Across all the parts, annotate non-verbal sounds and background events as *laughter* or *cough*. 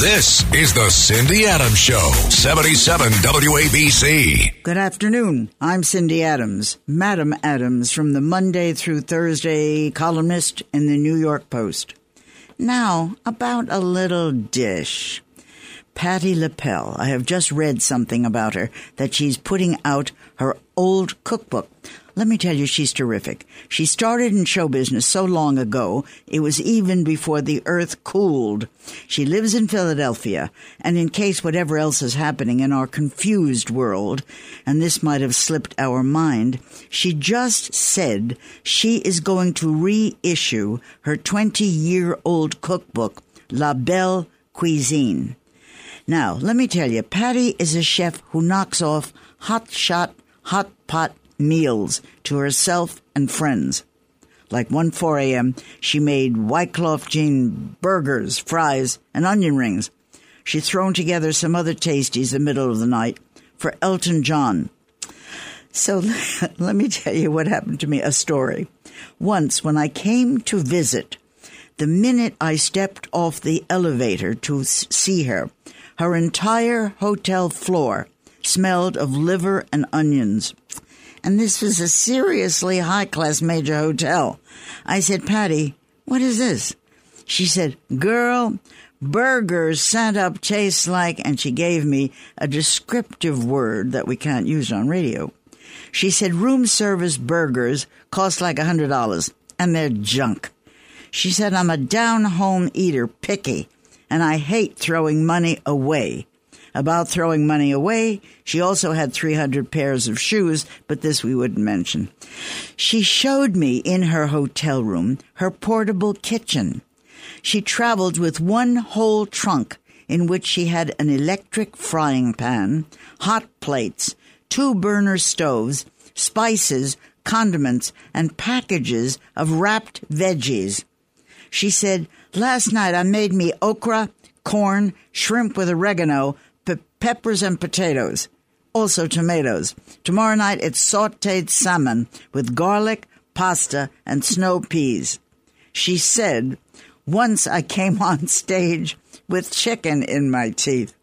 This is the Cindy Adams Show, 77 WABC. Good afternoon. I'm Cindy Adams, Madam Adams from the Monday through Thursday columnist in the New York Post. Now, about a little dish. Patti LaBelle. I have just read something about her that she's putting out her old cookbook. Let me tell you, she's terrific. She started in show business so long ago, it was even before the earth cooled. She lives in Philadelphia, and in case whatever else is happening in our confused world, and this might have slipped our mind, she just said she is going to reissue her 20 year old cookbook, La Belle Cuisine. Now, let me tell you, Patti is a chef who knocks off hot shot, hot pot meals to herself and friends. Like one 4 a.m., she made Wyclef Jean burgers, fries, and onion rings. She'd thrown together some other tasties the middle of the night for Elton John. So *laughs* let me tell you what happened to me a story. Once, when I came to visit, the minute I stepped off the elevator to see her, her entire hotel floor smelled of liver and onions and this was a seriously high class major hotel. I said, Patti, what is this? She said, Girl, burgers sent up taste like, and she gave me a descriptive word that we can't use on radio. She said, Room service burgers cost like a $100, and they're junk. She said, I'm a down home eater, picky, and I hate throwing money away about throwing money away. She also had 300 pairs of shoes, but this we wouldn't mention. She showed me in her hotel room her portable kitchen. She traveled with one whole trunk in which she had an electric frying pan, hot plates, two burner stoves, spices, condiments, and packages of wrapped veggies. She said, Last night I made me okra, corn, shrimp with oregano, pe- peppers and potatoes, also tomatoes. Tomorrow night it's sauteed salmon with garlic, pasta, and snow peas. She said, once I came *laughs* on stage with chicken in my teeth.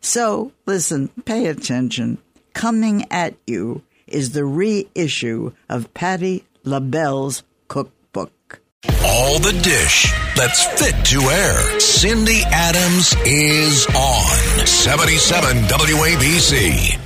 So, listen, pay attention. Coming at you is the reissue of Patti LaBelle's. All the dish that's fit to air. Cindy Adams is on 77 WABC.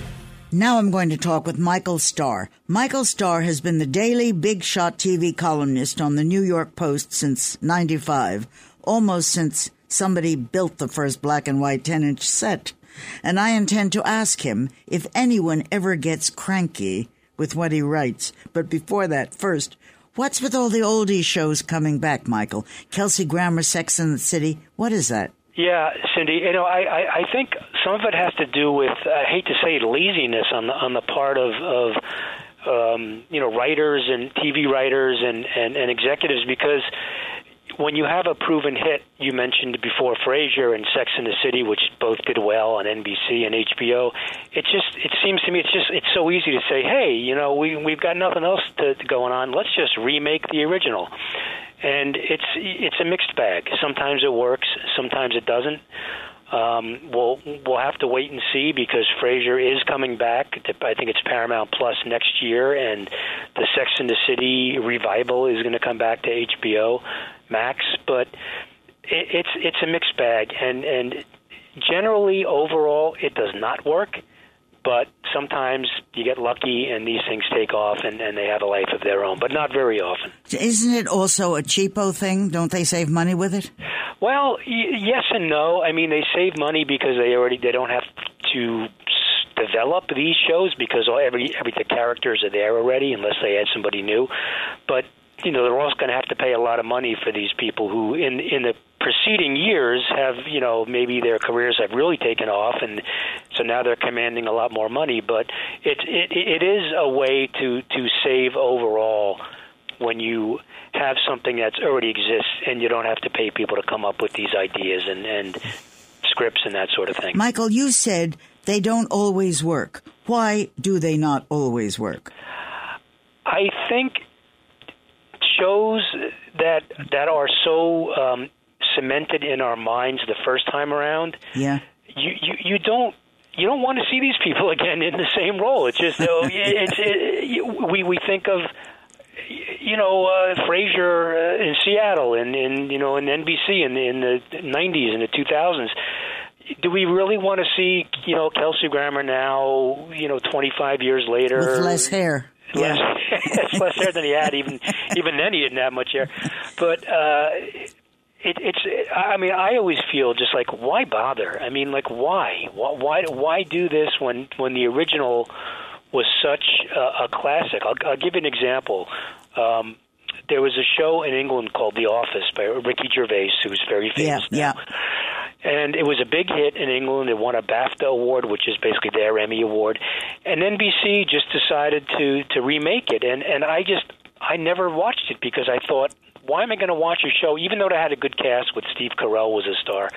Now I'm going to talk with Michael Starr. Michael Starr has been the daily big shot TV columnist on the New York Post since 95, almost since somebody built the first black and white 10 inch set. And I intend to ask him if anyone ever gets cranky with what he writes. But before that, first, What's with all the oldie shows coming back, Michael? Kelsey Grammer, Sex and the City. What is that? Yeah, Cindy. You know, I, I, I think some of it has to do with I hate to say laziness on the on the part of of um, you know writers and TV writers and, and and executives because when you have a proven hit, you mentioned before Frasier and Sex in the City, which both did well on NBC and HBO. It just it seems to me it's just it's so easy to say, hey, you know, we we've got nothing else to, to going on. Let's just remake the original. And it's it's a mixed bag. Sometimes it works, sometimes it doesn't. Um, we'll we'll have to wait and see because Frasier is coming back. I think it's Paramount Plus next year, and the Sex and the City revival is going to come back to HBO Max. But it, it's it's a mixed bag, and and generally overall it does not work. But sometimes you get lucky and these things take off and, and they have a life of their own, but not very often. Isn't it also a cheapo thing? Don't they save money with it? Well, y- yes and no. I mean, they save money because they already they don't have to s- develop these shows because all, every every the characters are there already, unless they add somebody new. But you know, they're also going to have to pay a lot of money for these people who, in in the preceding years, have you know maybe their careers have really taken off, and so now they're commanding a lot more money. But it it it is a way to to save overall when you have something that's already exists and you don't have to pay people to come up with these ideas and, and scripts and that sort of thing. Michael, you said they don't always work. Why do they not always work? I think shows that that are so um, cemented in our minds the first time around, Yeah. you you, you don't you don't want to see these people *laughs* again in the same role. It's just oh, *laughs* it's it, we we think of you know uh, Frasier uh, in Seattle and in you know in NBC in in the 90s and the 2000s. Do we really want to see you know Kelsey Grammer now? You know, 25 years later With less hair. Less, *laughs* less hair than he had. Even *laughs* even then, he didn't have much hair. But uh, it, it's. I mean, I always feel just like, why bother? I mean, like, why? Why? Why, why do this when when the original was such a, a classic? I'll, I'll give you an example. Um, there was a show in England called The Office by Ricky Gervais, who's very Yeah, famous now yeah. and it was a big hit in England. It won a BAFTA award, which is basically their Emmy award. And NBC just decided to to remake it, and and I just I never watched it because I thought, why am I going to watch a show even though it had a good cast with Steve Carell was a star?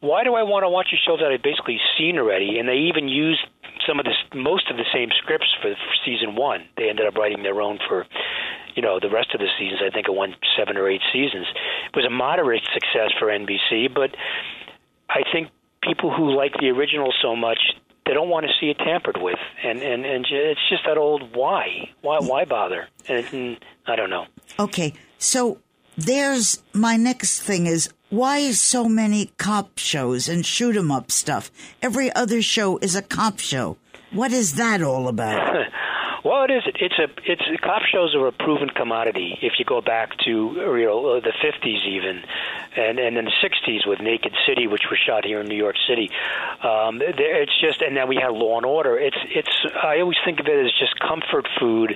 Why do I want to watch a show that I've basically seen already? And they even used some of this, most of the same scripts for, for season one. They ended up writing their own for, you know, the rest of the seasons. I think it won seven or eight seasons. It was a moderate success for NBC, but I think people who like the original so much they don't want to see it tampered with, and and and it's just that old why why why bother? And, and I don't know. Okay, so there's my next thing is why so many cop shows and shoot 'em up stuff? Every other show is a cop show. What is that all about? *laughs* Well, it is. It's a. It's cop shows are a proven commodity. If you go back to you know the fifties even, and and in the sixties with Naked City, which was shot here in New York City. Um, there, it's just, and then we had Law and Order. It's it's. I always think of it as just comfort food,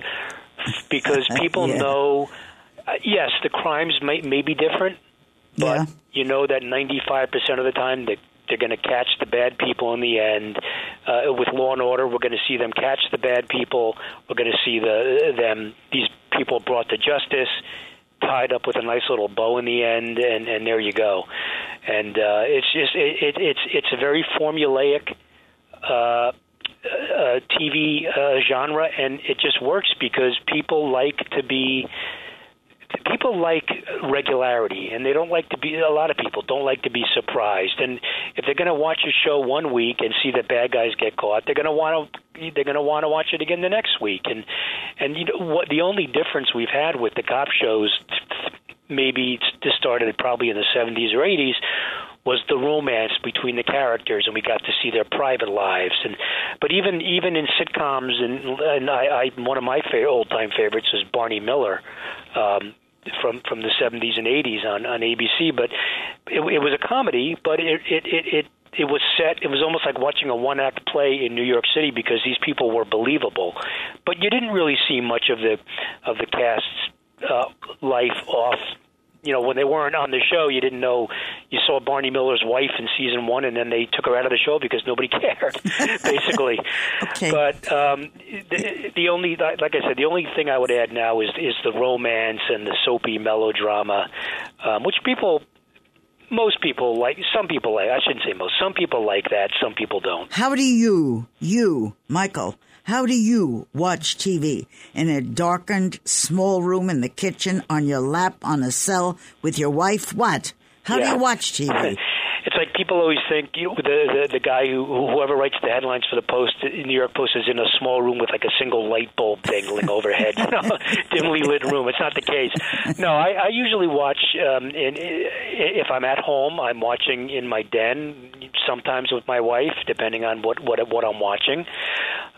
because *laughs* people Yeah. know. Uh, yes, the crimes may may be different, but Yeah. you know that 95% of the time that they're going to catch the bad people in the end. Uh, with Law and Order, we're going to see them catch the bad people. We're going to see the them these people brought to justice, tied up with a nice little bow in the end, and and there you go. And uh, it's just it, it, it's it's a very formulaic. Uh, uh, TV uh, genre, and it just works because people like to be people like regularity and they don't like to be a lot of people don't like to be surprised. And if they're going to watch a show one week and see the bad guys get caught they're going to want to they're going to want to watch it again the next week. And and you know what the only difference we've had with the cop shows maybe this started probably in the 70s or 80s was the romance between the characters and we got to see their private lives. And but even even in sitcoms and and I, I one of my fa- old time favorites is Barney Miller um from from the 70s and 80s on on ABC but it, it was a comedy but it it it, it it was set it was almost like watching a one act play in New York City because these people were believable. But you didn't really see much of the of the cast's uh, life off you know, when they weren't on the show, you didn't know. You saw Barney Miller's wife in season one, and then they took her out of the show because nobody *laughs* cared, *laughs* basically. Okay. But um, the, the only, like I said, the only thing I would add now is is the romance and the soapy melodrama, um, which people, most people like. Some people like. I shouldn't say most. Some people like that. Some people don't. How do you, you, Michael, how do you watch TV? In a darkened, small room in the kitchen, on your lap, on a cell, with your wife? What? How do you watch TV? *laughs* It's like people always think you know, the, the the guy who whoever writes the headlines for the Post, the New York Post, is in a small room with like a single light bulb dangling overhead, *laughs* you know, dimly lit room. It's not the case. No, I, I usually watch. Um, in, if I'm at home, I'm watching in my den. Sometimes with my wife, depending on what what what I'm watching.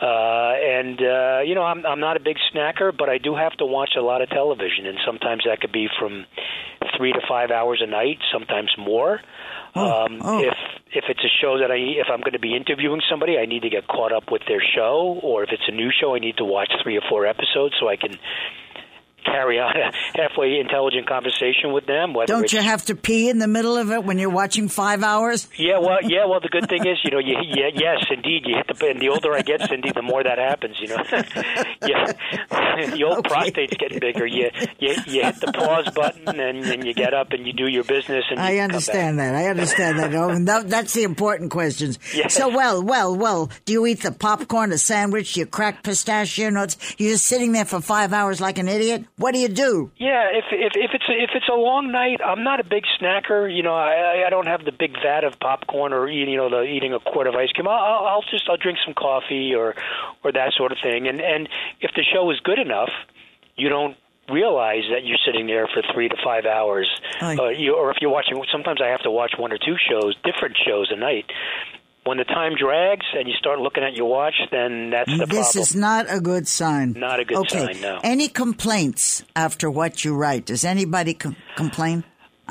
Uh, and uh, you know, I'm I'm not a big snacker, but I do have to watch a lot of television, and sometimes that could be from three to five hours a night, sometimes more. um, oh. If if it's a show that I if I'm going to be interviewing somebody, I need to get caught up with their show, or if it's a new show, I need to watch three or four episodes so I can carry on a halfway intelligent conversation with them. Don't you have to pee in the middle of it when you're watching five hours? Yeah, well, *laughs* yeah, well. The good thing is, you know, you, yeah, yes, indeed, you hit the. And the older I get, Cindy, the more that happens. You know, *laughs* yeah, *laughs* the old Okay. prostate's getting bigger. You, you you hit the pause button, and then you get up and you do your business. And I understand that. I understand that. Oh, and that- That's the important questions. Yes. So, well, well, well, do you eat the popcorn, a sandwich, do you crack pistachio nuts? You're just sitting there for five hours like an idiot? What do you do? Yeah, if if if it's a, if it's a long night, I'm not a big snacker. You know, I I don't have the big vat of popcorn or eating you know the eating a quart of ice cream. I'll, I'll just I'll drink some coffee or or that sort of thing. And and if the show is good enough, you don't realize that you're sitting there for three to five hours. Uh, you, or if you're watching, sometimes I have to watch one or two shows, different shows a night. When the time drags and you start looking at your watch, then that's the this problem. is not a good sign. Not a good okay. sign, no. Any complaints after what you write? Does anybody com- complain?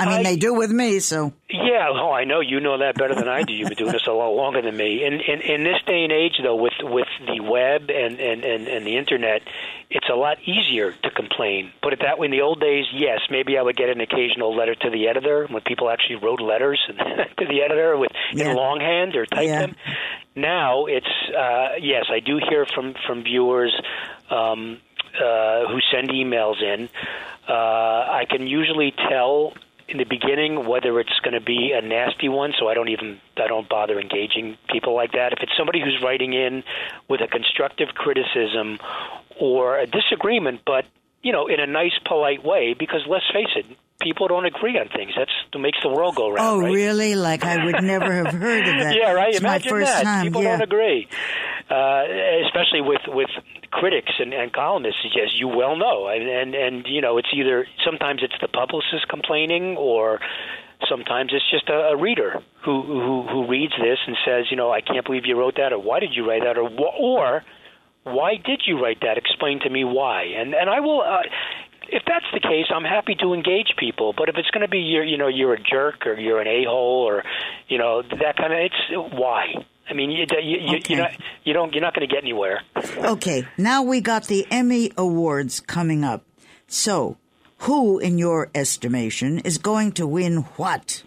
I mean, I- they do with me, so Yeah, oh, I know you know that better than I do. You've been doing this a lot longer than me. In in, in this day and age, though, with with the web and, and and and the internet, it's a lot easier to complain. Put it that way. In the old days, yes, maybe I would get an occasional letter to the editor when people actually wrote letters *laughs* to the editor with Yeah. in longhand or typed Yeah. them. Now it's uh, yes, I do hear from from viewers um, uh, who send emails in. Uh, I can usually tell in the beginning whether it's going to be a nasty one, so I don't even I don't bother engaging people like that. If it's somebody who's writing in with a constructive criticism or a disagreement, but you know, in a nice, polite way, because let's face it, people don't agree on things. That's what makes the world go round. oh, right? really? Like I would never have heard of that. *laughs* Yeah, right. It's my Imagine first that. time. People yeah. don't agree, uh, especially with with critics and, and columnists, as you well know. And, and and you know, it's either sometimes it's the publicist complaining, or sometimes it's just a, a reader who, who who reads this and says, you know, I can't believe you wrote that, or why did you write that, or or why did you write that? Explain to me why. And and I will. Uh, if that's the case, I'm happy to engage people. But if it's going to be you're, you know, you're a jerk or you're an a hole or, you know, that kind of, it's why. I mean, you you you, Okay. you're not, you don't you're not going to get anywhere. Okay, now we got the Emmy Awards coming up. So, who, in your estimation, is going to win what?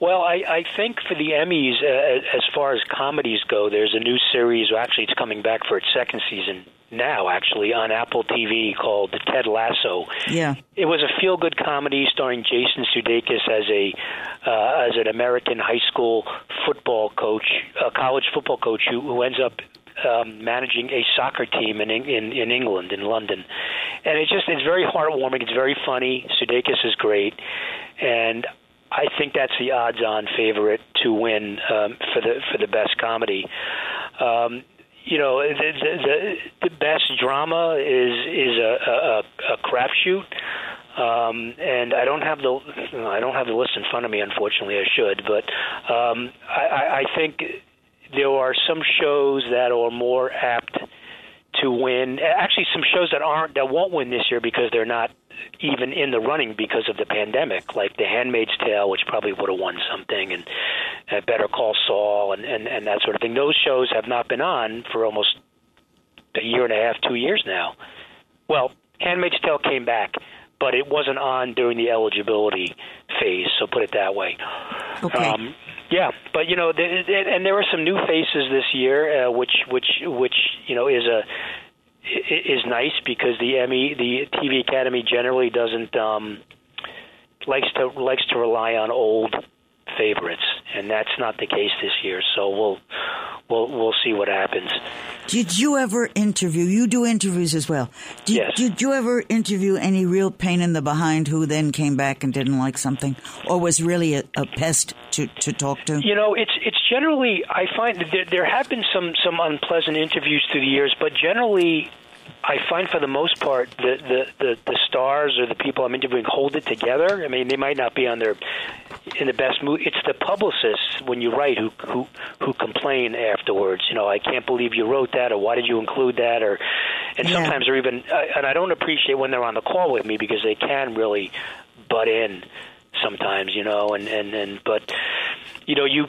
Well, I, I think for the Emmys, uh, as far as comedies go, there's a new series. Actually, it's coming back for its second season now. Actually, on Apple TV called The Ted Lasso. Yeah. It was a feel-good comedy starring Jason Sudeikis as a uh, as an American high school football coach, a college football coach who, who ends up um, managing a soccer team in, in in England in London, and it's just it's very heartwarming. It's very funny. Sudeikis is great, and I think that's the odds-on favorite to win um, for the for the best comedy. Um, you know, the, the, the, best drama is is a, a, a crapshoot. Um, and I don't have the I don't have the list in front of me. Unfortunately, I should. But um, I, I I think there are some shows that are more apt to win. Actually, some shows that aren't that won't win this year because they're not even in the running because of the pandemic, like The Handmaid's Tale, which probably would have won something, and uh, Better Call Saul, and, and and that sort of thing. Those shows have not been on for almost a year and a half, two years now. Well, Handmaid's Tale came back, but it wasn't on during the eligibility phase. So put it that way. Okay. Um, yeah, but you know, th- th- and there were some new faces this year, uh, which which which you know is a is nice because the Emmy, the TV Academy generally doesn't um, likes to likes to rely on old favorites, and that's not the case this year. So we'll we'll we'll see what happens. Did you ever interview? You do interviews as well. Did, Yes. did you ever interview any real pain in the behind who then came back and didn't like something, or was really a, a pest to, to talk to? You know, it's it's generally I find that there, there have been some some unpleasant interviews through the years, but generally. I find for the most part the, the, the, the stars or the people I'm interviewing hold it together. I mean, they might not be on their in the best mood. It's the publicists when you write who who who complain afterwards. You know, I can't believe you wrote that, or why did you include that, or and Yeah. sometimes they're even. And I don't appreciate when they're on the call with me because they can really butt in sometimes. You know, and and and but you know, you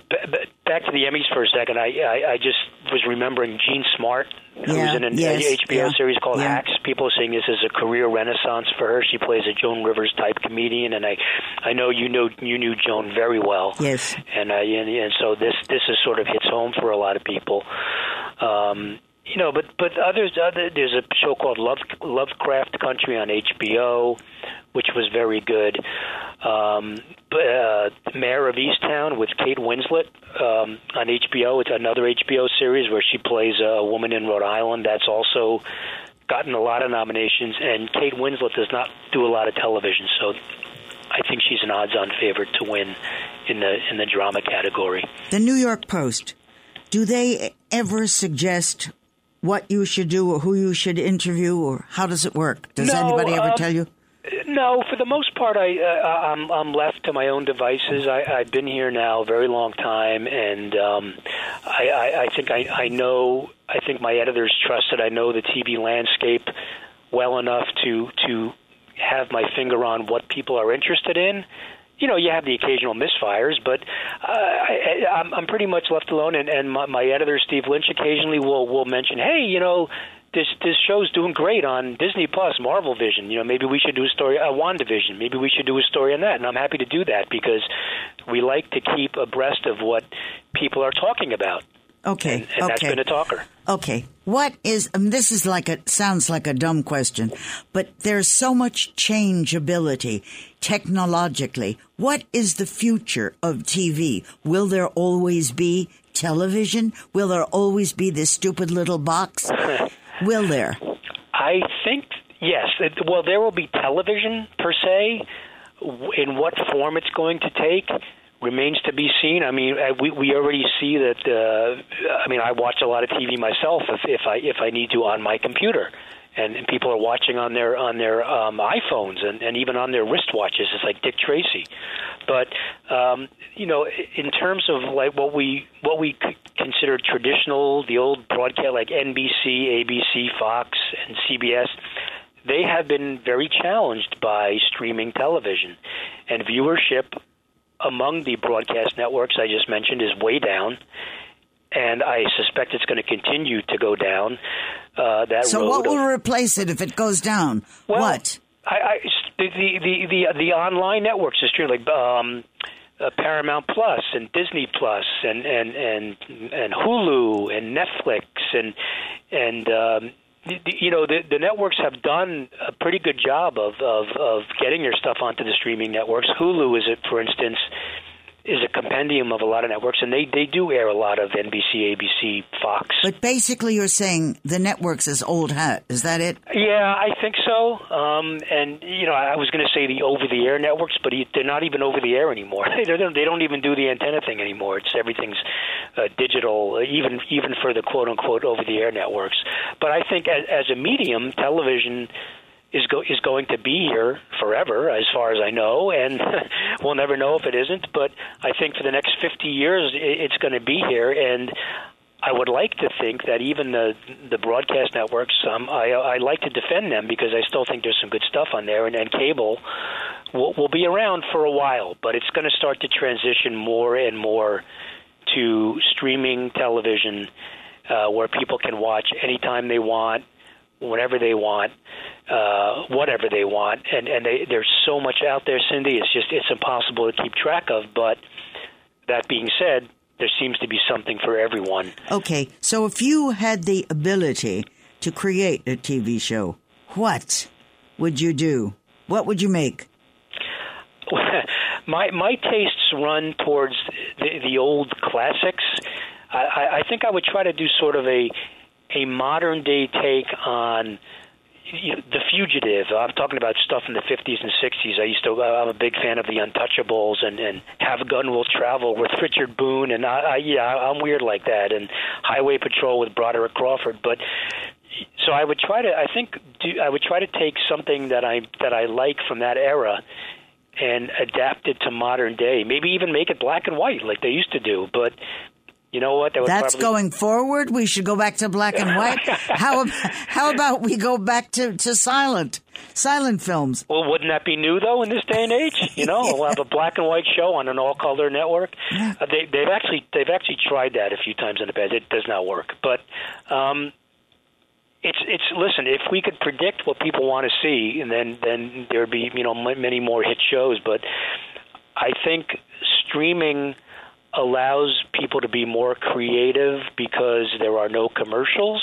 back to the Emmys for a second. I I, I just was remembering Jean Smart, who's Yeah, in an yes, a HBO yeah, series called yeah. Hacks. People are saying this is a career renaissance for her. She plays a Joan Rivers type comedian, and I I know you know you knew Joan very well. Yes. and uh, and, and so this this is sort of hits home for a lot of people. Um, you know, but but others, other there's a show called Love Lovecraft Country on HBO, which was very good. Um, uh, Mare of Easttown with Kate Winslet um, on HBO. It's another HBO series where she plays a woman in Rhode Island. That's also gotten a lot of nominations, and Kate Winslet does not do a lot of television, so I think she's an odds-on favorite to win in the in the drama category. The New York Post. Do they ever suggest what you should do or who you should interview or how does it work? Does No, anybody ever um, tell you? No, for the most part, I uh, I'm I'm left to my own devices. I, I've been here now a very long time, and um, I, I, I think I, I know. I think my editors trust that I know the TV landscape well enough to to have my finger on what people are interested in. You know, you have the occasional misfires, but uh, I, I'm, I'm pretty much left alone. And, and my, my editor, Steve Lynch, occasionally will will mention, "Hey, you know, this this show's doing great on Disney Plus, Marvel Vision. You know, maybe we should do a story, a WandaVision. Maybe we should do a story on that. And I'm happy to do that because we like to keep abreast of what people are talking about. Okay. And, and that's okay. been a talker. Okay. What is, um, this is like a, sounds like a dumb question, but there's so much changeability technologically. What is the future of TV? Will there always be television? Will there always be this stupid little box? *laughs* Will there? I think yes. It, well, there will be television per se. In what form it's going to take remains to be seen. I mean, we we already see that. Uh, I mean, I watch a lot of TV myself if, if I if I need to on my computer. And, and people are watching on their on their um, iPhones and, and even on their wristwatches. It's like Dick Tracy, but um, you know, in terms of like what we what we consider traditional, the old broadcast like NBC, ABC, Fox, and CBS, they have been very challenged by streaming television, and viewership among the broadcast networks I just mentioned is way down. And I suspect it's going to continue to go down uh, that So what of- will replace it if it goes down? well, what? I, I, the, the the the online networks is true, like um, uh, Paramount Plus and Disney Plus and and and and Hulu and Netflix and and um, you know the the networks have done a pretty good job of of of getting your stuff onto the streaming networks. Hulu is it, for instance. Is a compendium of a lot of networks, and they, they do air a lot of NBC, ABC, Fox. But basically, you're saying the networks is old hat. Is that it? Yeah, I think so. Um, and you know, I was going to say the over-the-air networks, but he- they're not even over-the-air anymore. *laughs* they don't. They don't even do the antenna thing anymore. It's everything's uh, digital, even even for the quote-unquote over-the-air networks. But I think as, as a medium, television is go is going to be here forever, as far as I know, and *laughs* we'll never know if it isn't. But I think for the next 50 years, it's going to be here, and I would like to think that even the the broadcast networks, um, I I like to defend them because I still think there's some good stuff on there, and, and cable will, will be around for a while, but it's going to start to transition more and more to streaming television, uh, where people can watch anytime they want, whenever they want, uh, whatever they want, and and they, there's so much out there, Cindy. It's just it's impossible to keep track of. But that being said, there seems to be something for everyone. Okay, so if you had the ability to create a TV show, what would you do? What would you make? *laughs* my my tastes run towards the, the old classics. I, I think I would try to do sort of a a modern day take on the fugitive. I'm talking about stuff in the 50s and 60s. I used to. Uh, I'm a big fan of the Untouchables and and Have a Gun Will Travel with Richard Boone and I, I yeah I'm weird like that and Highway Patrol with Broderick Crawford. But so I would try to. I think do, I would try to take something that I that I like from that era and adapt it to modern day. Maybe even make it black and white like they used to do. But you know what? That That's probably, going forward. We should go back to black and white. *laughs* How how about we go back to, to silent silent films? Well, wouldn't that be new though in this day and age? You know, we'll have a black and white show on an all color network. Uh, they, they've actually they've actually tried that a few times in the past. It does not work, but. um it's it's listen. If we could predict what people want to see, and then then there'd be you know m- many more hit shows. But I think streaming allows people to be more creative because there are no commercials.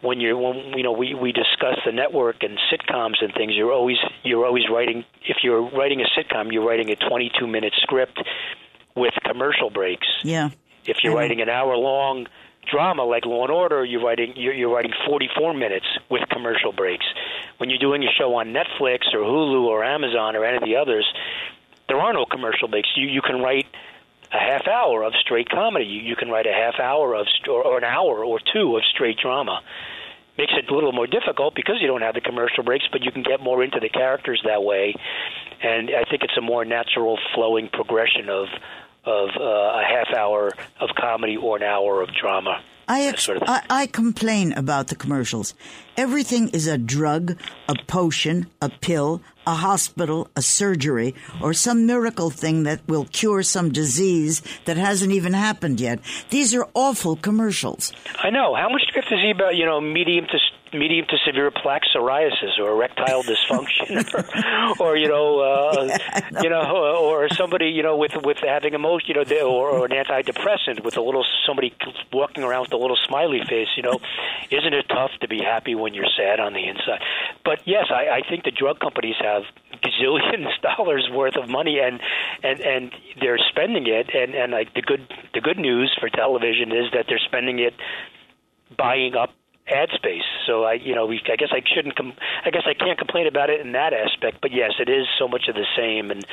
When you're when you know we we discuss the network and sitcoms and things, you're always you're always writing. If you're writing a sitcom, you're writing a 22 minute script with commercial breaks. Yeah. If you're writing an hour long drama like Law and Order, you're writing you're, you're writing 44 minutes with commercial breaks. When you're doing a show on Netflix or Hulu or Amazon or any of the others, there are no commercial breaks. You you can write a half hour of straight comedy. You, you can write a half hour of or, or an hour or two of straight drama. Makes it a little more difficult because you don't have the commercial breaks, but you can get more into the characters that way. And I think it's a more natural flowing progression of of uh, a half hour of comedy or an hour of drama. I, ex- sort of I, I complain about the commercials. Everything is a drug, a potion, a pill, a hospital, a surgery, or some miracle thing that will cure some disease that hasn't even happened yet. These are awful commercials. I know. How much do you have to see about, you know, medium to medium to severe plaque psoriasis or erectile dysfunction *laughs* or, or you know uh *laughs* yeah, you know or somebody you know with with having emotion you know or, or an antidepressant with a little somebody walking around with a little smiley face you know isn't it tough to be happy when you're sad on the inside? But yes i i think the drug companies have gazillions *laughs* dollars worth of money and and and they're spending it. And and like the good the good news for television is that they're spending it buying up ad space. So I, you know, we, I guess I shouldn't. Com- I guess I can't complain about it in that aspect. But yes, it is so much of the same. And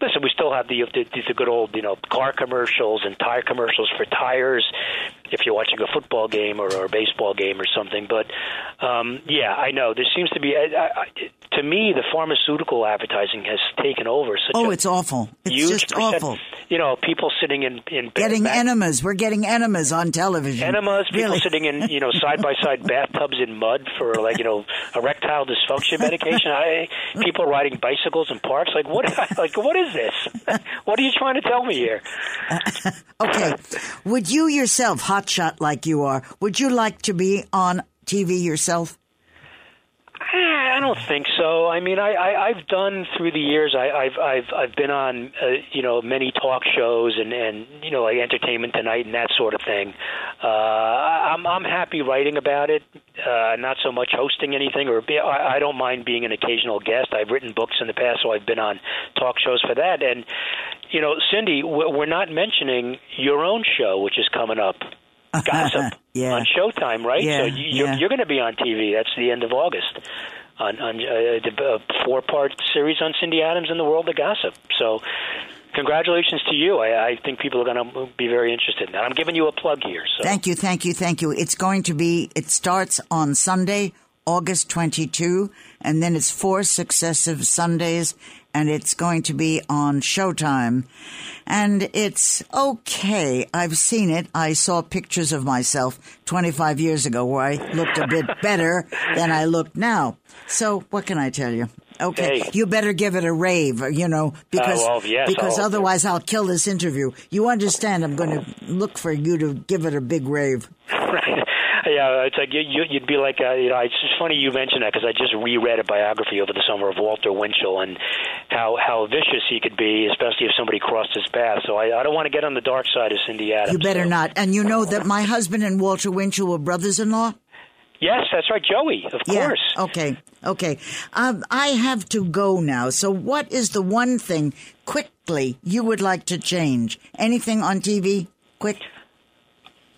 listen, we still have the the, the good old, you know, car commercials and tire commercials for tires. If you're watching a football game or, or a baseball game or something, but um, yeah, I know there seems to be. I, I, to me, the pharmaceutical advertising has taken over. Such oh, it's awful. It's just percent, awful. You know, people sitting in in getting back, enemas. We're getting enemas on television. Enemas. People really? sitting in you know side by side bathtubs in mud for like you know erectile dysfunction medication. I people riding bicycles in parks. Like what? *laughs* Like what is this? *laughs* what are you trying to tell me here? *laughs* okay, would you yourself, hotshot like you are, would you like to be on TV yourself? I don't think so. I mean, I, I I've done through the years. I, I've I've I've been on uh, you know many talk shows and and you know like Entertainment Tonight and that sort of thing. Uh, I'm I'm happy writing about it. Uh, not so much hosting anything, or be, I, I don't mind being an occasional guest. I've written books in the past, so I've been on talk shows for that. And you know, Cindy, we're not mentioning your own show, which is coming up. *laughs* Gossip yeah. on Showtime, right? Yeah, so you, you're, yeah. you're going to be on TV. That's the end of August on, on uh, the uh, four-part series on Cindy Adams and the world of gossip. So, congratulations to you. I, I think people are going to be very interested in that. I'm giving you a plug here. So. Thank you, thank you, thank you. It's going to be. It starts on Sunday, August 22, and then it's four successive Sundays, and it's going to be on Showtime. And it's okay. I've seen it. I saw pictures of myself 25 years ago where I looked a bit *laughs* better than I look now. So what can I tell you? Okay, Hey. you better give it a rave, you know, uh, because well, yes, because I'll- otherwise I'll kill this interview. You understand? I'm going to look for you to give it a big rave. *laughs* Right. *laughs* Yeah, it's like you, you- you'd be like, uh, you know, it's just funny you mentioned that because I just reread a biography over the summer of Walter Winchell and how how vicious he could be, especially if somebody crossed his path. So I, I don't want to get on the dark side of Cindy Adams. You better so. not. And you know that my husband and Walter Winchell were brothers-in-law. Yes, that's right, Joey. Of Yeah. course. Okay. Okay. Um, I have to go now. So, what is the one thing quickly you would like to change? Anything on TV? Quick.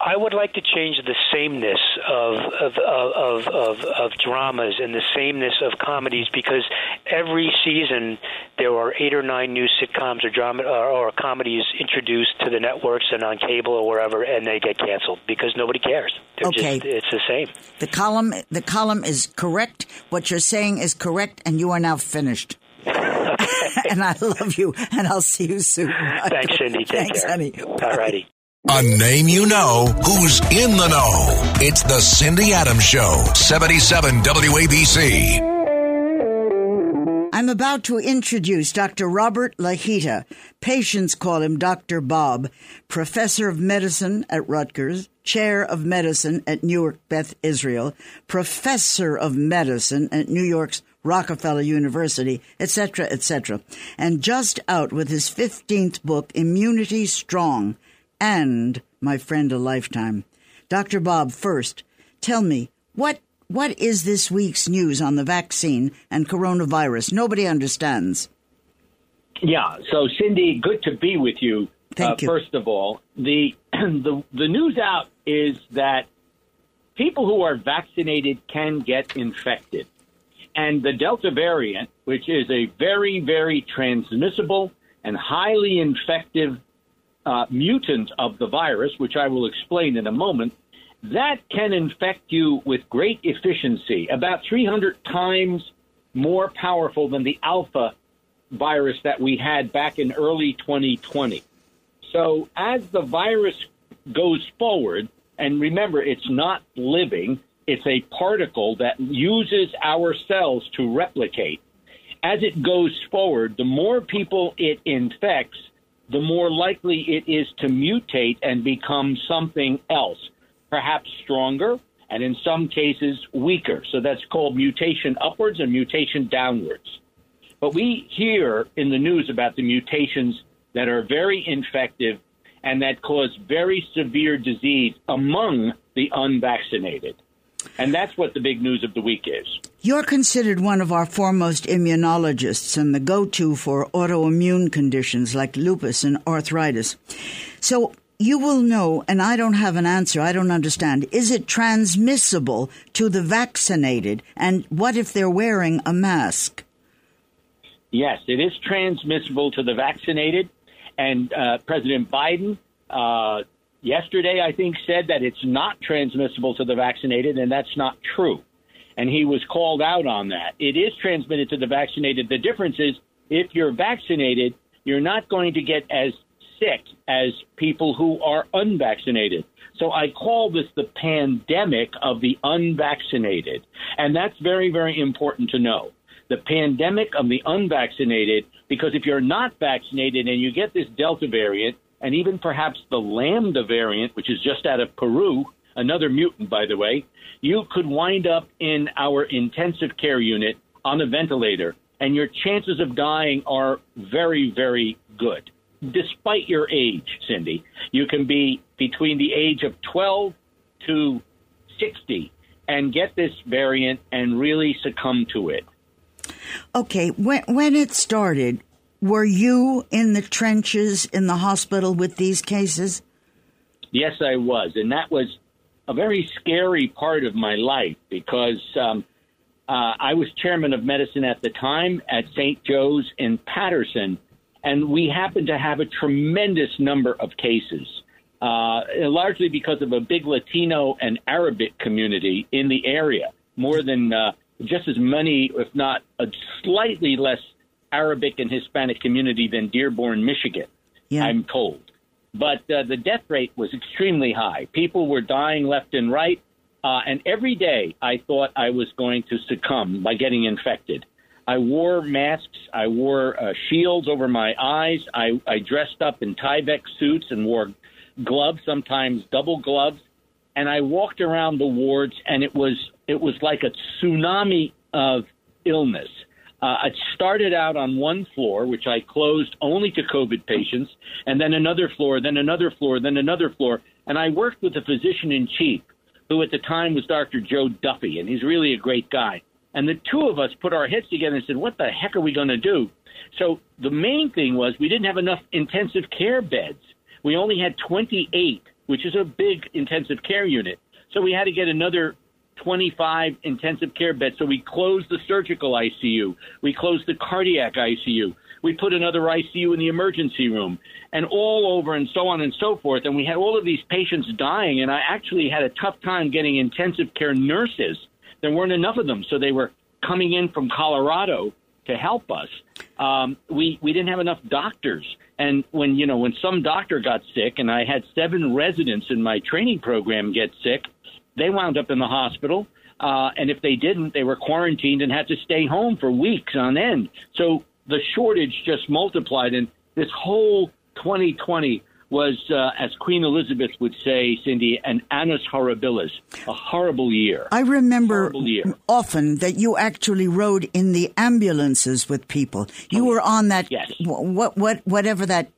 I would like to change the sameness of of, of of of dramas and the sameness of comedies because every season there are eight or nine new sitcoms or drama or, or comedies introduced to the networks and on cable or wherever, and they get canceled because nobody cares. They're Okay. just, it's the same. The column. The column is correct. What you're saying is correct, and you are now finished. *laughs* *laughs* and I love you, and I'll see you soon. Thanks, Cindy. Take Thanks, care. honey. All righty. A name you know who's in the know. It's the Cindy Adams Show, 77 WABC. I'm about to introduce Dr. Robert Lahita. Patients call him Dr. Bob, professor of medicine at Rutgers, chair of medicine at Newark Beth Israel, professor of medicine at New York's Rockefeller University, etc., etc., and just out with his 15th book, Immunity Strong, and My Friend a Lifetime. Dr. Bob, first, tell me, what what is this week's news on the vaccine and coronavirus? Nobody understands. Yeah. So, Cindy, good to be with you. Thank uh, you. First of all, the *clears throat* the the news out is that people who are vaccinated can get infected. And the Delta variant, which is a very, very transmissible and highly infective uh, mutant of the virus, which I will explain in a moment, that can infect you with great efficiency, about 300 times more powerful than the alpha virus that we had back in early 2020. So as the virus goes forward, and remember, it's not living, it's a particle that uses our cells to replicate. As it goes forward, the more people it infects, the more likely it is to mutate and become something else, perhaps stronger, and in some cases weaker. So that's called mutation upwards and mutation downwards. But we hear in the news about the mutations that are very infective and that cause very severe disease among the unvaccinated. And that's what the big news of the week is. You're considered one of our foremost immunologists and the go to for autoimmune conditions like lupus and arthritis. So you will know, and I don't have an answer, I don't understand. Is it transmissible to the vaccinated? And what if they're wearing a mask? Yes, it is transmissible to the vaccinated. And uh, President Biden uh, yesterday, I think, said that it's not transmissible to the vaccinated, and that's not true. And he was called out on that. It is transmitted to the vaccinated. The difference is if you're vaccinated, you're not going to get as sick as people who are unvaccinated. So I call this the pandemic of the unvaccinated. And that's very, very important to know. The pandemic of the unvaccinated, because if you're not vaccinated and you get this Delta variant, and even perhaps the Lambda variant, which is just out of Peru, another mutant, by the way, you could wind up in our intensive care unit on a ventilator, and your chances of dying are very, very good. Despite your age, Cindy, you can be between the age of 12 to 60 and get this variant and really succumb to it. Okay, when when it started, were you in the trenches in the hospital with these cases? Yes, I was. And that was a very scary part of my life because um, uh, I was chairman of medicine at the time at St. Joe's in Paterson, and we happened to have a tremendous number of cases, uh, largely because of a big Latino and Arabic community in the area, more than uh, just as many, if not a slightly less Arabic and Hispanic community than Dearborn, Michigan, yeah. I'm told. But uh, the death rate was extremely high. People were dying left and right. Uh, and every day I thought I was going to succumb by getting infected. I wore masks. I wore uh, shields over my eyes. I, I dressed up in Tyvek suits and wore gloves, sometimes double gloves. And I walked around the wards, and it was it was like a tsunami of illness. Uh, it started out on one floor, which I closed only to COVID patients, and then another floor, then another floor, then another floor. And I worked with a physician in chief, who at the time was Dr. Joe Duffy, and he's really a great guy. And the two of us put our heads together and said, What the heck are we going to do? So the main thing was we didn't have enough intensive care beds. We only had 28, which is a big intensive care unit. So we had to get another 25 intensive care beds. So we closed the surgical ICU. We closed the cardiac ICU. We put another ICU in the emergency room and all over and so on and so forth. And we had all of these patients dying. And I actually had a tough time getting intensive care nurses. There weren't enough of them. So they were coming in from Colorado to help us. Um, we, we didn't have enough doctors. And when, you know, when some doctor got sick and I had seven residents in my training program get sick, they wound up in the hospital. Uh, and if they didn't, they were quarantined and had to stay home for weeks on end. So the shortage just multiplied. And this whole 2020 was, uh, as Queen Elizabeth would say, Cindy, an annus horribilis, a horrible year. I remember year. often that you actually rode in the ambulances with people. You oh, were on that, yes. what, what, whatever that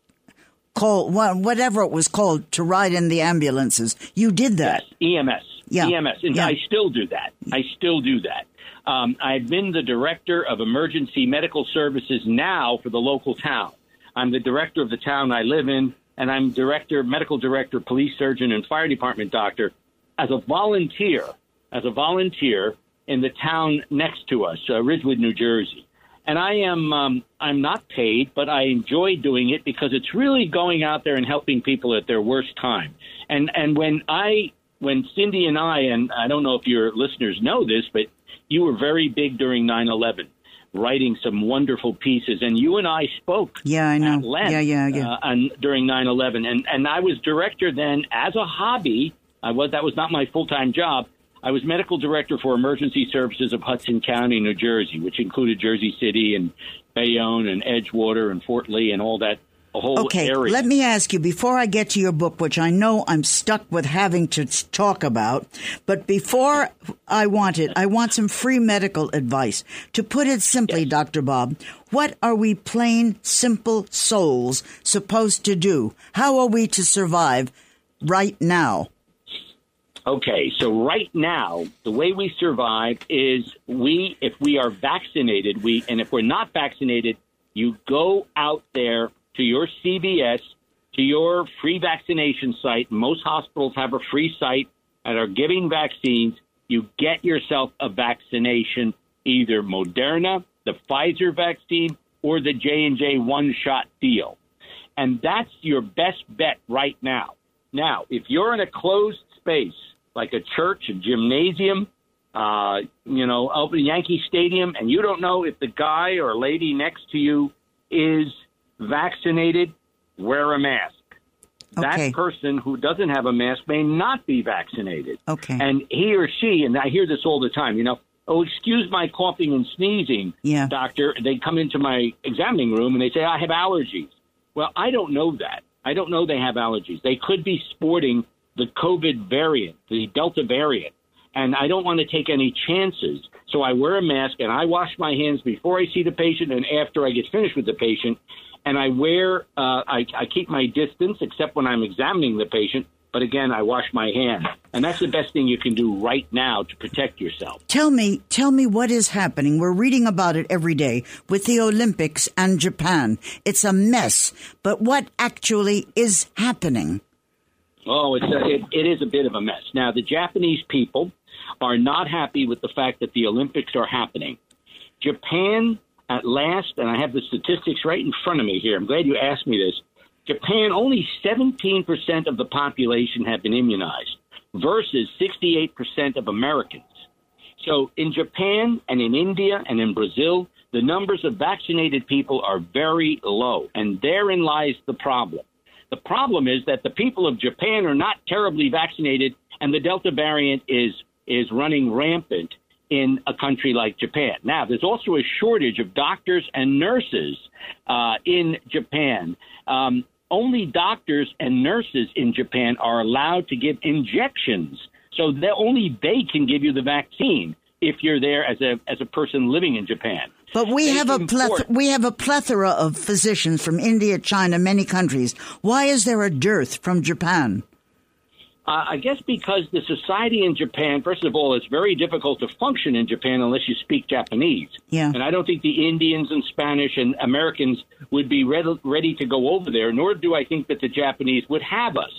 call, whatever it was called, to ride in the ambulances. You did that. Yes, EMS yeah. EMS. And yeah. I still do that. I still do that. Um, I've been the director of emergency medical services now for the local town. I'm the director of the town I live in. and I'm director, medical director, police surgeon, and fire department doctor as a volunteer, as a volunteer in the town next to us, uh, Ridgewood, New Jersey. And I am, um, I'm not paid, but I enjoy doing it because it's really going out there and helping people at their worst time. And and when I, when Cindy and I, and I don't know if your listeners know this, but you were very big during 9/11 writing some wonderful pieces, and you and I spoke. Yeah, I know. Length, yeah, yeah, yeah. Uh, on, during 9/11, and and I was director then as a hobby. I was that was not my full time job. I was medical director for emergency services of Hudson County, New Jersey, which included Jersey City and Bayonne and Edgewater and Fort Lee and all that Okay, area. let me ask you before I get to your book, which I know I'm stuck with having to talk about, but before I want it, I want some free medical advice. To put it simply, Dr. Bob, what are we plain, simple souls supposed to do? How are we to survive right now? Okay, so right now, the way we survive is we, if we are vaccinated, we, and if we're not vaccinated, you go out there to your CVS, to your free vaccination site. Most hospitals have a free site and are giving vaccines. You get yourself a vaccination, either Moderna, the Pfizer vaccine, or the J and J one-shot deal, and that's your best bet right now. Now, if you're in a closed space like a church, a gymnasium, uh, you know, Yankee Stadium, and you don't know if the guy or lady next to you is vaccinated, wear a mask. Okay. That person who doesn't have a mask may not be vaccinated. Okay. And he or she, and I hear this all the time, you know, oh, excuse my coughing and sneezing, Yeah. doctor. They come into my examining room and they say, I have allergies. Well, I don't know that. I don't know they have allergies. They could be sporting the COVID variant, the Delta variant. And I don't want to take any chances. So I wear a mask and I wash my hands before I see the patient and after I get finished with the patient. And I wear, uh, I, I keep my distance except when I'm examining the patient. But again, I wash my hands. And that's the best thing you can do right now to protect yourself. Tell me, tell me what is happening. We're reading about it every day with the Olympics and Japan. It's a mess, but what actually is happening? Oh, it's a, it, it is a bit of a mess. Now, the Japanese people are not happy with the fact that the Olympics are happening. Japan, at last, and I have the statistics right in front of me here. I'm glad you asked me this. Japan, only 17% of the population have been immunized versus 68% of Americans. So in Japan and in India and in Brazil, the numbers of vaccinated people are very low, and therein lies the problem. The problem is that the people of Japan are not terribly vaccinated, and the Delta variant is is running rampant in a country like Japan. Now, there's also a shortage of doctors and nurses uh, in Japan. Um, only doctors and nurses in Japan are allowed to give injections, so that only they can give you the vaccine if you're there as a as a person living in Japan. But we have a import- pleth- we have a plethora of physicians from India, China, many countries. Why is there a dearth from Japan? Uh, I guess because the society in Japan, first of all, it's very difficult to function in Japan unless you speak Japanese. Yeah. And I don't think the Indians and Spanish and Americans would be ready, ready to go over there, nor do I think that the Japanese would have us.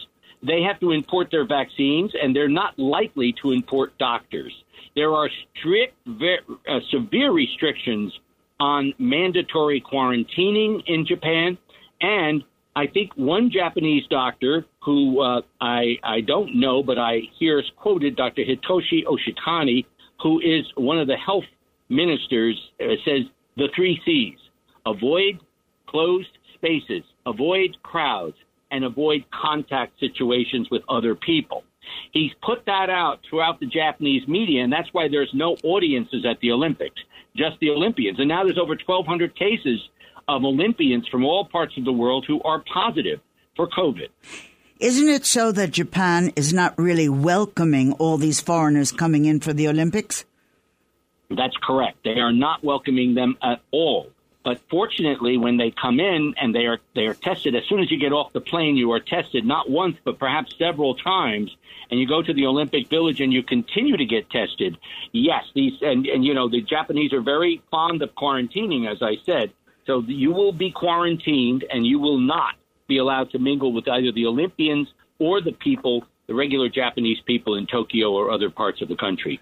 They have to import their vaccines, and they're not likely to import doctors. There are strict, ver- uh, severe restrictions on mandatory quarantining in Japan, and I think one Japanese doctor who uh, I I don't know, but I hear is quoted, Dr. Hitoshi Oshitani, who is one of the health ministers, uh, says the three C's: avoid closed spaces, avoid crowds, and avoid contact situations with other people. He's put that out throughout the Japanese media, and that's why there's no audiences at the Olympics, just the Olympians. And now there's over 1,200 cases of Olympians from all parts of the world who are positive for COVID. Isn't it so that Japan is not really welcoming all these foreigners coming in for the Olympics? That's correct. They are not welcoming them at all. But fortunately, when they come in and they are they are tested, as soon as you get off the plane, you are tested not once but perhaps several times. And you go to the Olympic Village and you continue to get tested. Yes, these and and you know the Japanese are very fond of quarantining, as I said. So you will be quarantined and you will not be allowed to mingle with either the Olympians or the people, the regular Japanese people in Tokyo or other parts of the country.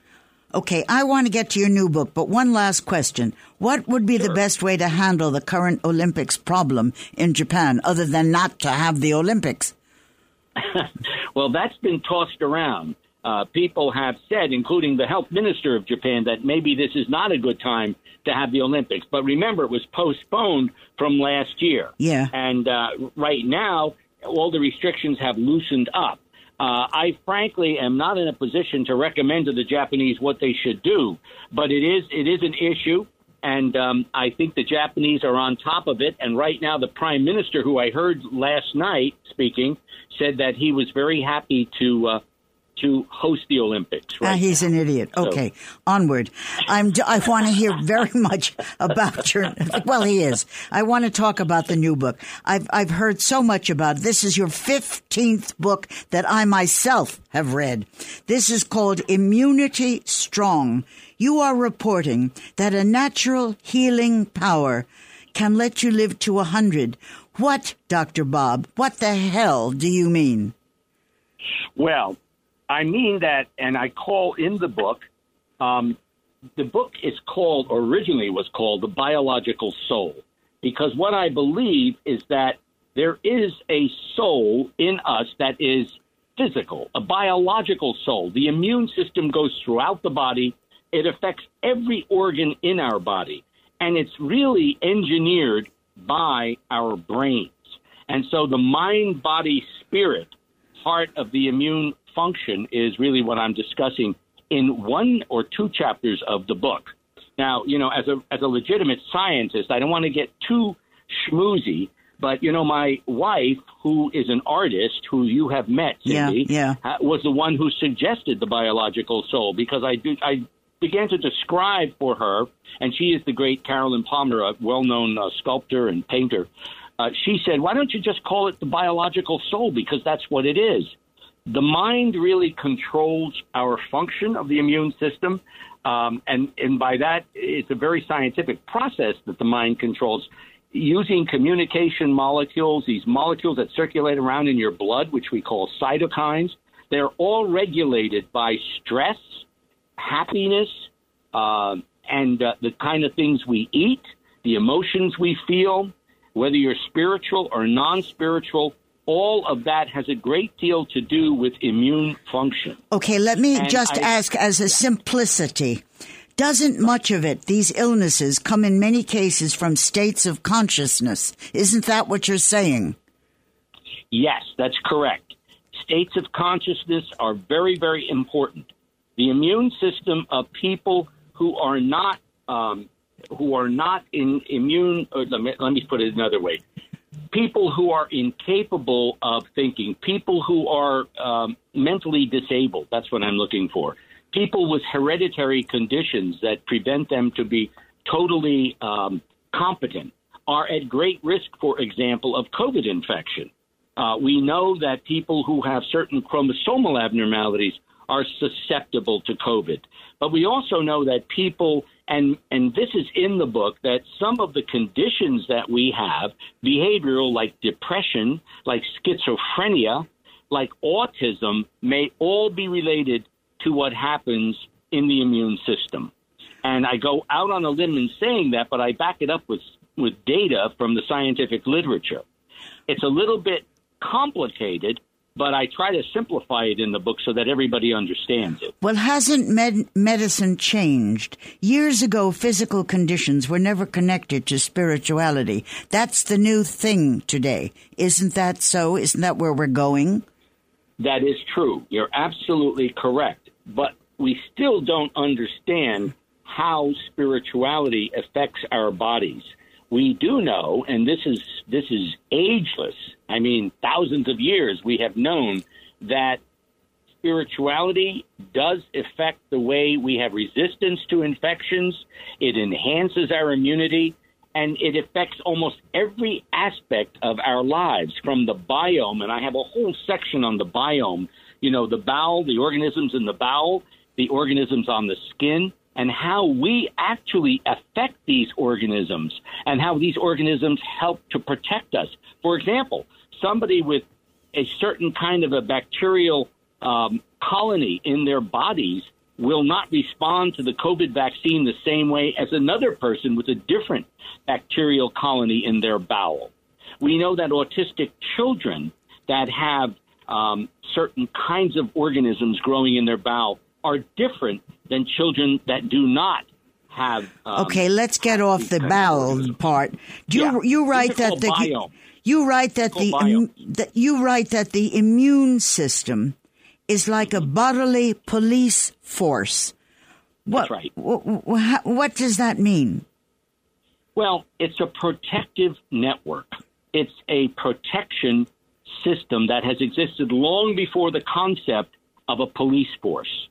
Okay, I want to get to your new book, but one last question. What would be sure. the best way to handle the current Olympics problem in Japan other than not to have the Olympics? *laughs* well, that's been tossed around. Uh, people have said, including the health minister of Japan, that maybe this is not a good time to have the Olympics. But remember, it was postponed from last year. Yeah. And uh, right now, all the restrictions have loosened up. Uh, I frankly am not in a position to recommend to the Japanese what they should do, but it is it is an issue, and um, I think the Japanese are on top of it. And right now, the prime minister, who I heard last night speaking, said that he was very happy to uh, to host the Olympics. Ah, right he's now. an idiot. Okay, so. onward. I'm. I want to hear very *laughs* much about your. Well, he is. I want to talk about the new book. I've I've heard so much about. It. This is your fifteenth book that I myself have read. This is called Immunity Strong. You are reporting that a natural healing power can let you live to a hundred. What, Doctor Bob? What the hell do you mean? Well, I mean that, and I call in the book. Um, the book is called, originally was called, The Biological Soul, because what I believe is that there is a soul in us that is physical, a biological soul. The immune system goes throughout the body, it affects every organ in our body, and it's really engineered by our brains. And so the mind, body, spirit part of the immune function is really what I'm discussing in one or two chapters of the book. Now, you know, as a as a legitimate scientist, I don't want to get too schmoozy, but you know, my wife, who is an artist, who you have met, Cindy, yeah, yeah. was the one who suggested the biological soul because I do I began to describe for her, and she is the great Carolyn Palmer, a well-known uh, sculptor and painter. Uh, she said, "Why don't you just call it the biological soul because that's what it is." The mind really controls our function of the immune system. Um, and, and by that, it's a very scientific process that the mind controls using communication molecules, these molecules that circulate around in your blood, which we call cytokines. They're all regulated by stress, happiness, uh, and uh, the kind of things we eat, the emotions we feel, whether you're spiritual or non spiritual all of that has a great deal to do with immune function. Okay, let me and just I, ask as a simplicity. Doesn't much of it, these illnesses, come in many cases from states of consciousness? Isn't that what you're saying? Yes, that's correct. States of consciousness are very, very important. The immune system of people who are not um, who are not in immune. let, me, let me put it another way people who are incapable of thinking, people who are um, mentally disabled. That's what I'm looking for. People with hereditary conditions that prevent them to be totally um, competent are at great risk, for example, of COVID infection. Uh, we know that people who have certain chromosomal abnormalities are susceptible to COVID. But we also know that people and and this is in the book that some of the conditions that we have behavioral like depression like schizophrenia like autism may all be related to what happens in the immune system and i go out on a limb in saying that but i back it up with with data from the scientific literature it's a little bit complicated but I try to simplify it in the book so that everybody understands it. Well, hasn't med- medicine changed? Years ago, physical conditions were never connected to spirituality. That's the new thing today. Isn't that so? Isn't that where we're going? That is true. You're absolutely correct. But we still don't understand how spirituality affects our bodies we do know, and this is this is ageless. I mean, thousands of years we have known that spirituality does affect the way we have resistance to infections. It enhances our immunity, and it affects almost every aspect of our lives, from the biome. And I have a whole section on the biome. You know, the bowel, the organisms in the bowel, the organisms on the skin and how we actually affect these organisms and how these organisms help to protect us. For example, somebody with a certain kind of a bacterial um, colony in their bodies will not respond to the COVID vaccine the same way as another person with a different bacterial colony in their bowel. We know that autistic children that have um, certain kinds of organisms growing in their bowel are different than children that do not have. Um, okay, let's get off the bowel part. Do you Yeah. you write that the biome. you write that the, that you write that the immune system is like a bodily police force. What, That's right. wh- wh- how- what does that mean? Well, it's a protective network. It's a protection system that has existed long before the concept of a police force.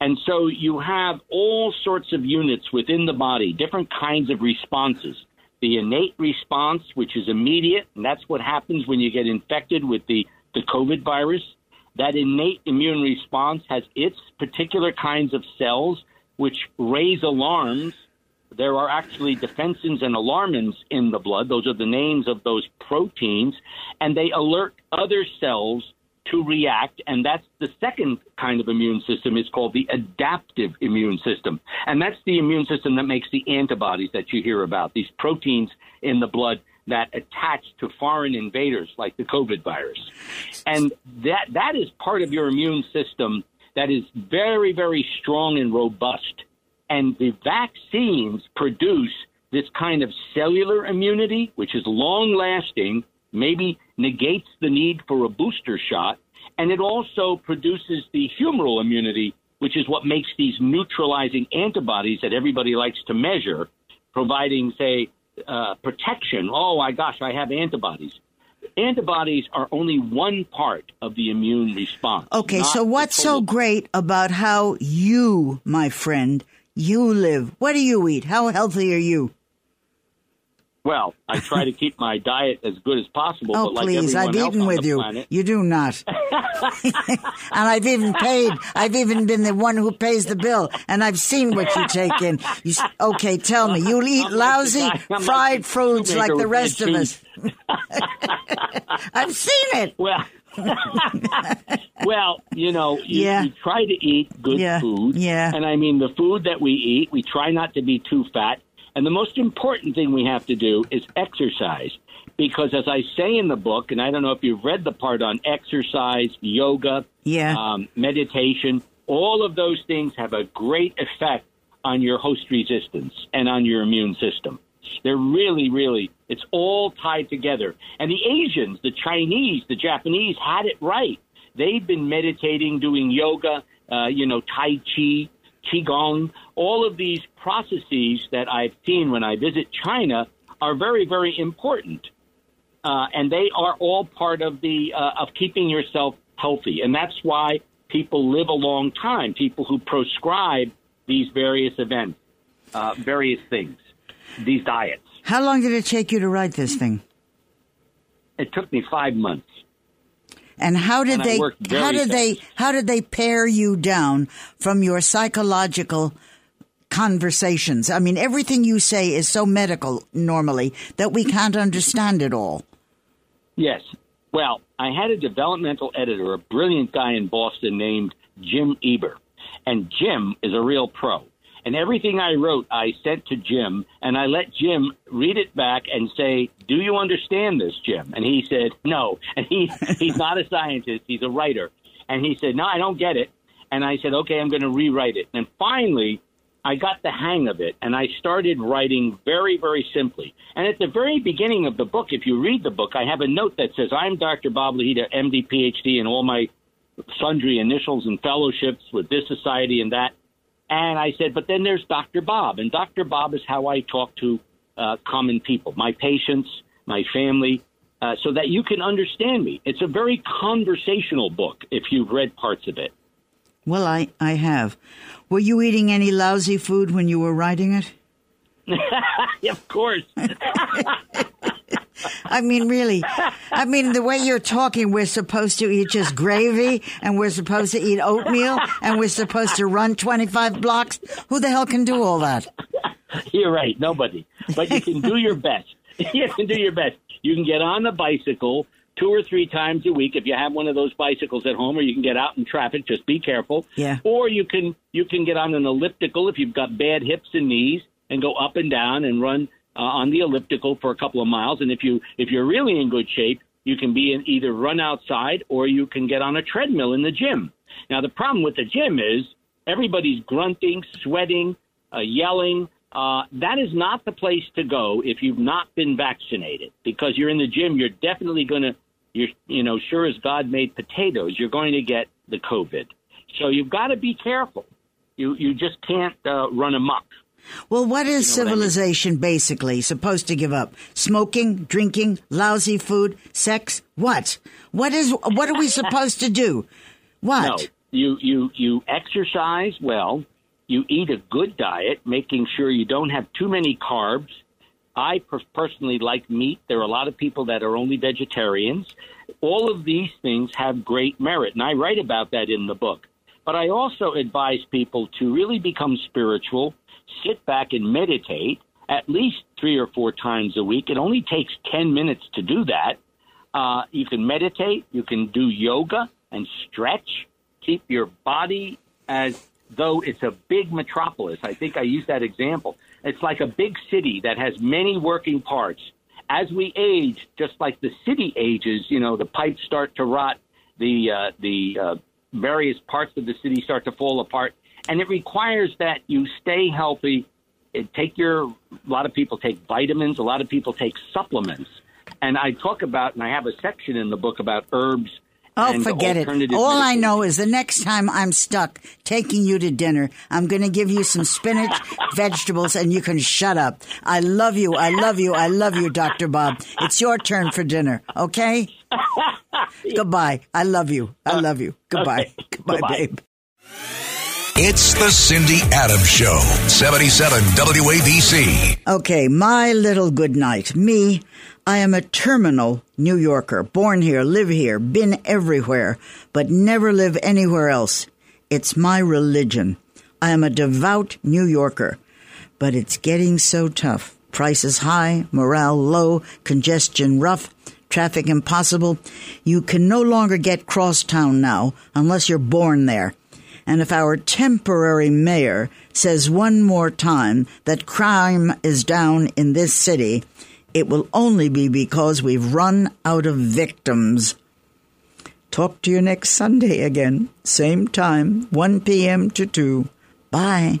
And so you have all sorts of units within the body, different kinds of responses. The innate response, which is immediate, and that's what happens when you get infected with the, the COVID virus. That innate immune response has its particular kinds of cells which raise alarms there are actually defensins and alarmins in the blood. Those are the names of those proteins, and they alert other cells to react. And that's the second kind of immune system is called the adaptive immune system. And that's the immune system that makes the antibodies that you hear about, these proteins in the blood that attach to foreign invaders like the COVID virus. And that, that is part of your immune system that is very, very strong and robust. And the vaccines produce this kind of cellular immunity, which is long lasting, maybe negates the need for a booster shot. And it also produces the humoral immunity, which is what makes these neutralizing antibodies that everybody likes to measure, providing, say, uh, protection. Oh my gosh, I have antibodies. Antibodies are only one part of the immune response. Okay, so what's so great about how you, my friend, you live? What do you eat? How healthy are you? Well, I try to keep my diet as good as possible. Oh, but like please, I've eaten with you. planet, You do not. *laughs* *laughs* and I've even paid. I've even been the one who pays the bill, and I've seen what you take in. You, okay, tell me, you eat lousy like fried foods like the rest of us. *laughs* I've seen it. well, well, you know, you, Yeah. you try to eat good Yeah, food. yeah. And I mean, the food that we eat, we try not to be too fat. And the most important thing we have to do is exercise. Because as I say in the book, and I don't know if you've read the part on exercise, yoga, Yeah. um, meditation, all of those things have a great effect on your host resistance and on your immune system. They're really, really, it's all tied together. And the Asians, the Chinese, the Japanese had it right. They've been meditating, doing yoga, uh, you know, Tai Chi, Qigong. All of these processes that I've seen when I visit China are very, very important. Uh, and they are all part of the uh, of keeping yourself healthy, and that's why people live a long time. People who prescribe these various events, uh, various things, these diets. How long did it take you to write this thing? It took me five months. And how did And they how did they how did they pare you down from your psychological conversations? I mean, everything you say is so medical normally that we can't understand it all. Yes. Well, I had a developmental editor, a brilliant guy in Boston named Jim Eber. And Jim is a real pro. And everything I wrote, I sent to Jim, and I let Jim read it back and say, "Do you understand this, Jim?" And he said, "No." *laughs* And he he's not a scientist; he's a writer. And he said, "No, I don't get it." And I said, "Okay, I'm going to rewrite it." And finally, I got the hang of it, and I started writing very, very simply. And at the very beginning of the book, if you read the book, I have a note that says, "I'm Dr. Bob Lahita, MD, PhD, and all my sundry initials and fellowships with this society and that." And I said, but then there's Dr. Bob, and Dr. Bob is how I talk to uh, common people, my patients, my family, uh, so that you can understand me. It's a very conversational book if you've read parts of it. Well, I I have. Were you eating any lousy food when you were writing it? *laughs* of course. *laughs* I mean, really. I mean, the way you're talking, we're supposed to eat just gravy, and we're supposed to eat oatmeal, and we're supposed to run 25 blocks. Who the hell can do all that? You're right, nobody. But you can do your best. *laughs* you can do your best. You can get on the bicycle, two or three times a week if you have one of those bicycles at home or you can get out in traffic just be careful Yeah. or you can you can get on an elliptical if you've got bad hips and knees and go up and down and run uh, on the elliptical for a couple of miles. And if you if you're really in good shape you can be in either run outside or you can get on a treadmill in the gym. Now the problem with the gym is everybody's grunting sweating uh, yelling. Uh, that is not the place to go if you've not been vaccinated. Because you're in the gym you're definitely going to you're you know sure as god made potatoes you're going to get the covid. So you've got to be careful. You you just can't uh, run amok Well, what is You know what I mean? civilization basically supposed to give up? Smoking, drinking, lousy food, sex? What? What is what are we supposed to do? What? No, you you you exercise well. You eat a good diet, making sure you don't have too many carbs. I per- personally like meat. There are a lot of people that are only vegetarians. All of these things have great merit, and I write about that in the book. But I also advise people to really become spiritual, sit back and meditate at least three or four times a week. It only takes 10 minutes to do that. Uh, you can meditate, you can do yoga and stretch, keep your body as though it's a big metropolis. I think I used that example. It's like a big city that has many working parts. As we age, just like the city ages, you know, the pipes start to rot, the uh, the uh, various parts of the city start to fall apart, and it requires that you stay healthy. It take your a lot of people take vitamins, a lot of people take supplements, and I talk about and I have a section in the book about herbs. Oh, forget it. All I know is the next time I'm stuck taking you to dinner, I'm going to give you some spinach, *laughs* vegetables, and you can shut up. I love you. I love you. I love you, Dr. Bob. It's your turn for dinner, okay? *laughs* Goodbye. I love you. I love you. Goodbye. Okay. Goodbye, Goodbye. babe. It's the Cindy Adams Show, 77 WABC. Okay, my little good night. Me, I am a terminal New Yorker, born here, live here, been everywhere, but never live anywhere else. It's my religion. I am a devout New Yorker, but it's getting so tough. Prices high, morale low, congestion rough, traffic impossible. You can no longer get crosstown now unless you're born there. And if our temporary mayor says one more time that crime is down in this city, it will only be because we've run out of victims. Talk to you next Sunday again. Same time, 1 p.m. to 2. Bye.